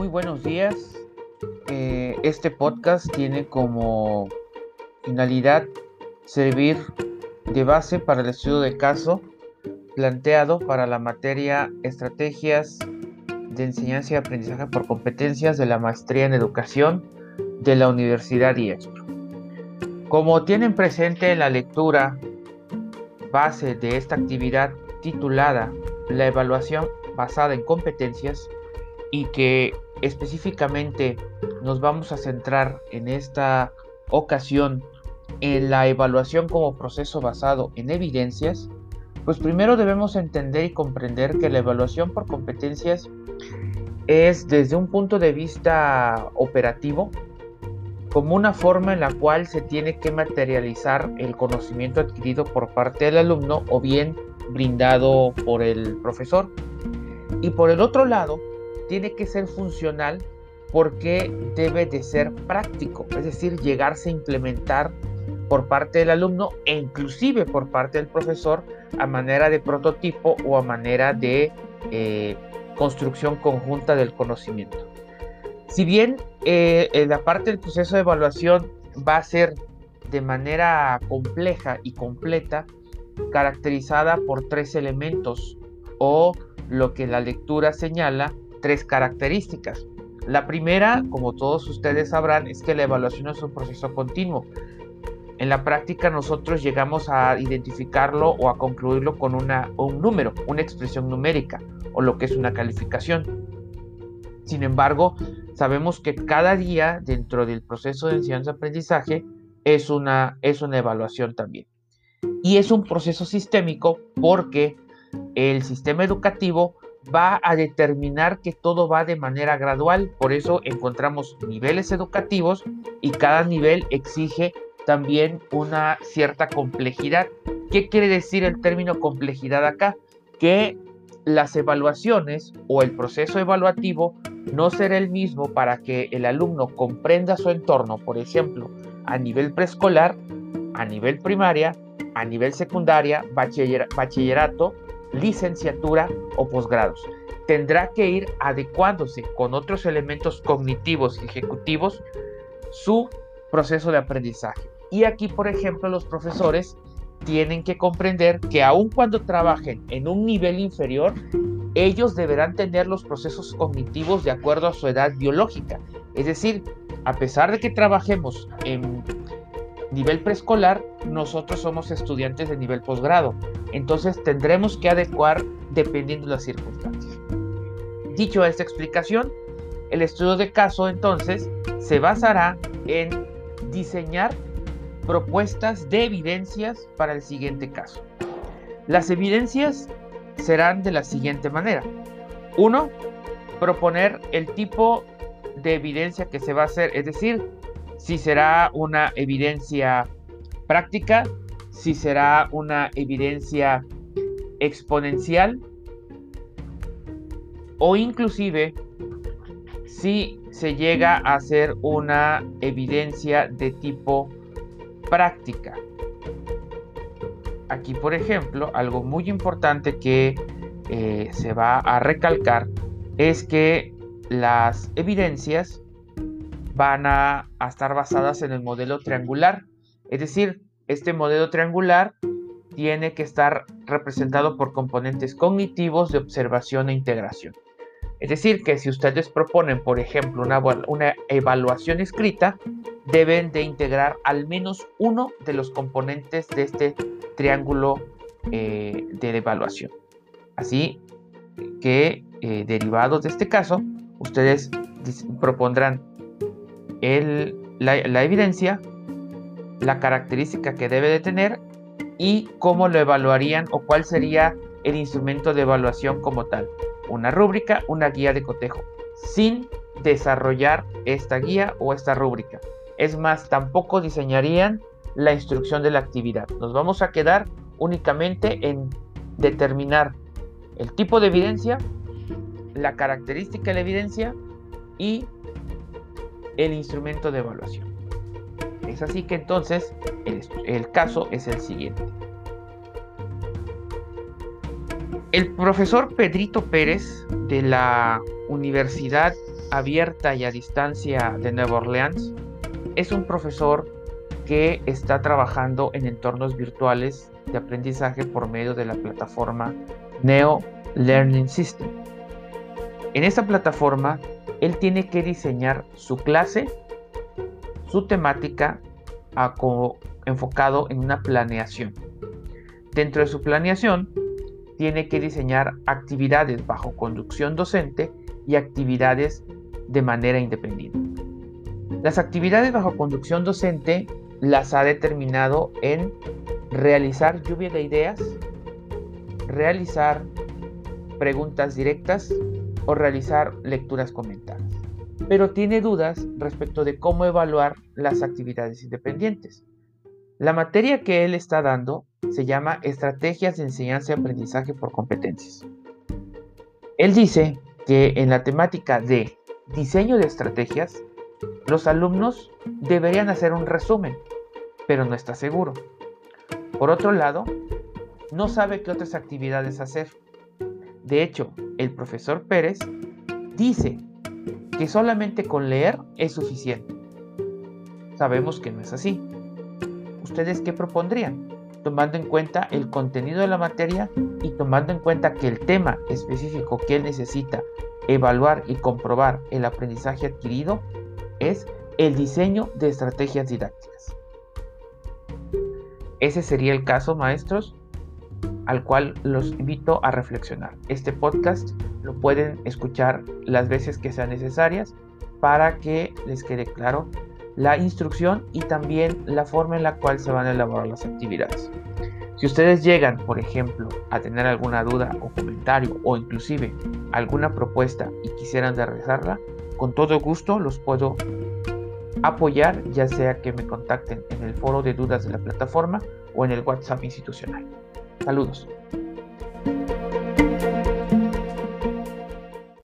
Muy buenos días. Eh, este podcast tiene como finalidad servir de base para el estudio de caso planteado para la materia Estrategias de Enseñanza y Aprendizaje por Competencias de la Maestría en Educación de la Universidad IEXPRO. Como tienen presente la lectura base de esta actividad titulada La evaluación basada en competencias y que específicamente nos vamos a centrar en esta ocasión en la evaluación como proceso basado en evidencias, pues primero debemos entender y comprender que la evaluación por competencias es desde un punto de vista operativo como una forma en la cual se tiene que materializar el conocimiento adquirido por parte del alumno o bien brindado por el profesor. Y por el otro lado, tiene que ser funcional porque debe de ser práctico, es decir, llegarse a implementar por parte del alumno e inclusive por parte del profesor a manera de prototipo o a manera de eh, construcción conjunta del conocimiento. Si bien eh, la parte del proceso de evaluación va a ser de manera compleja y completa, caracterizada por tres elementos o lo que la lectura señala, tres características. La primera, como todos ustedes sabrán, es que la evaluación es un proceso continuo. En la práctica nosotros llegamos a identificarlo o a concluirlo con una, un número, una expresión numérica o lo que es una calificación. Sin embargo, sabemos que cada día dentro del proceso de enseñanza-aprendizaje es una, es una evaluación también. Y es un proceso sistémico porque el sistema educativo va a determinar que todo va de manera gradual. Por eso encontramos niveles educativos y cada nivel exige también una cierta complejidad. ¿Qué quiere decir el término complejidad acá? Que las evaluaciones o el proceso evaluativo no será el mismo para que el alumno comprenda su entorno, por ejemplo, a nivel preescolar, a nivel primaria, a nivel secundaria, bachillerato licenciatura o posgrados. Tendrá que ir adecuándose con otros elementos cognitivos y ejecutivos su proceso de aprendizaje. Y aquí, por ejemplo, los profesores tienen que comprender que aun cuando trabajen en un nivel inferior, ellos deberán tener los procesos cognitivos de acuerdo a su edad biológica. Es decir, a pesar de que trabajemos en nivel preescolar, nosotros somos estudiantes de nivel posgrado. Entonces tendremos que adecuar dependiendo de las circunstancias. Dicho esta explicación, el estudio de caso entonces se basará en diseñar propuestas de evidencias para el siguiente caso. Las evidencias serán de la siguiente manera. Uno, proponer el tipo de evidencia que se va a hacer, es decir, si será una evidencia práctica, si será una evidencia exponencial o inclusive si se llega a hacer una evidencia de tipo práctica. Aquí, por ejemplo, algo muy importante que eh, se va a recalcar es que las evidencias van a, estar basadas en el modelo triangular. Es decir, este modelo triangular tiene que estar representado por componentes cognitivos de observación e integración. Es decir, que si ustedes proponen, por ejemplo, una, evaluación escrita, deben de integrar al menos uno de los componentes de este triángulo eh, de evaluación. Así que, eh, derivados de este caso, ustedes propondrán la, evidencia, la característica que debe de tener y cómo lo evaluarían o cuál sería el instrumento de evaluación como tal. Una rúbrica, una guía de cotejo, sin desarrollar esta guía o esta rúbrica. Es más, tampoco diseñarían la instrucción de la actividad. Nos vamos a quedar únicamente en determinar el tipo de evidencia, la característica de la evidencia y el instrumento de evaluación. Es así que entonces el, caso es el siguiente. El profesor Pedrito Pérez de la Universidad abierta y a distancia de Nueva Orleans es un profesor que está trabajando en entornos virtuales de aprendizaje por medio de la plataforma Neo Learning System. En esta plataforma, él tiene que diseñar su clase, su temática enfocado en una planeación. Dentro de su planeación, tiene que diseñar actividades bajo conducción docente y actividades de manera independiente. Las actividades bajo conducción docente las ha determinado en realizar lluvia de ideas, realizar preguntas directas o realizar lecturas comentadas. Pero tiene dudas respecto de cómo evaluar las actividades independientes. La materia que él está dando se llama Estrategias de Enseñanza y Aprendizaje por Competencias. Él dice que en la temática de diseño de estrategias, los alumnos deberían hacer un resumen, pero no está seguro. Por otro lado, no sabe qué otras actividades hacer. De hecho, el profesor Pérez dice que solamente con leer es suficiente. Sabemos que no es así. ¿Ustedes qué propondrían? Tomando en cuenta el contenido de la materia y tomando en cuenta que el tema específico que él necesita evaluar y comprobar el aprendizaje adquirido es el diseño de estrategias didácticas. Ese sería el caso, maestros, al cual los invito a reflexionar. Este podcast lo pueden escuchar las veces que sean necesarias para que les quede claro la instrucción y también la forma en la cual se van a elaborar las actividades. Si ustedes llegan, por ejemplo, a tener alguna duda o comentario o inclusive alguna propuesta y quisieran realizarla, con todo gusto los puedo apoyar, ya sea que me contacten en el foro de dudas de la plataforma o en el WhatsApp institucional. Saludos.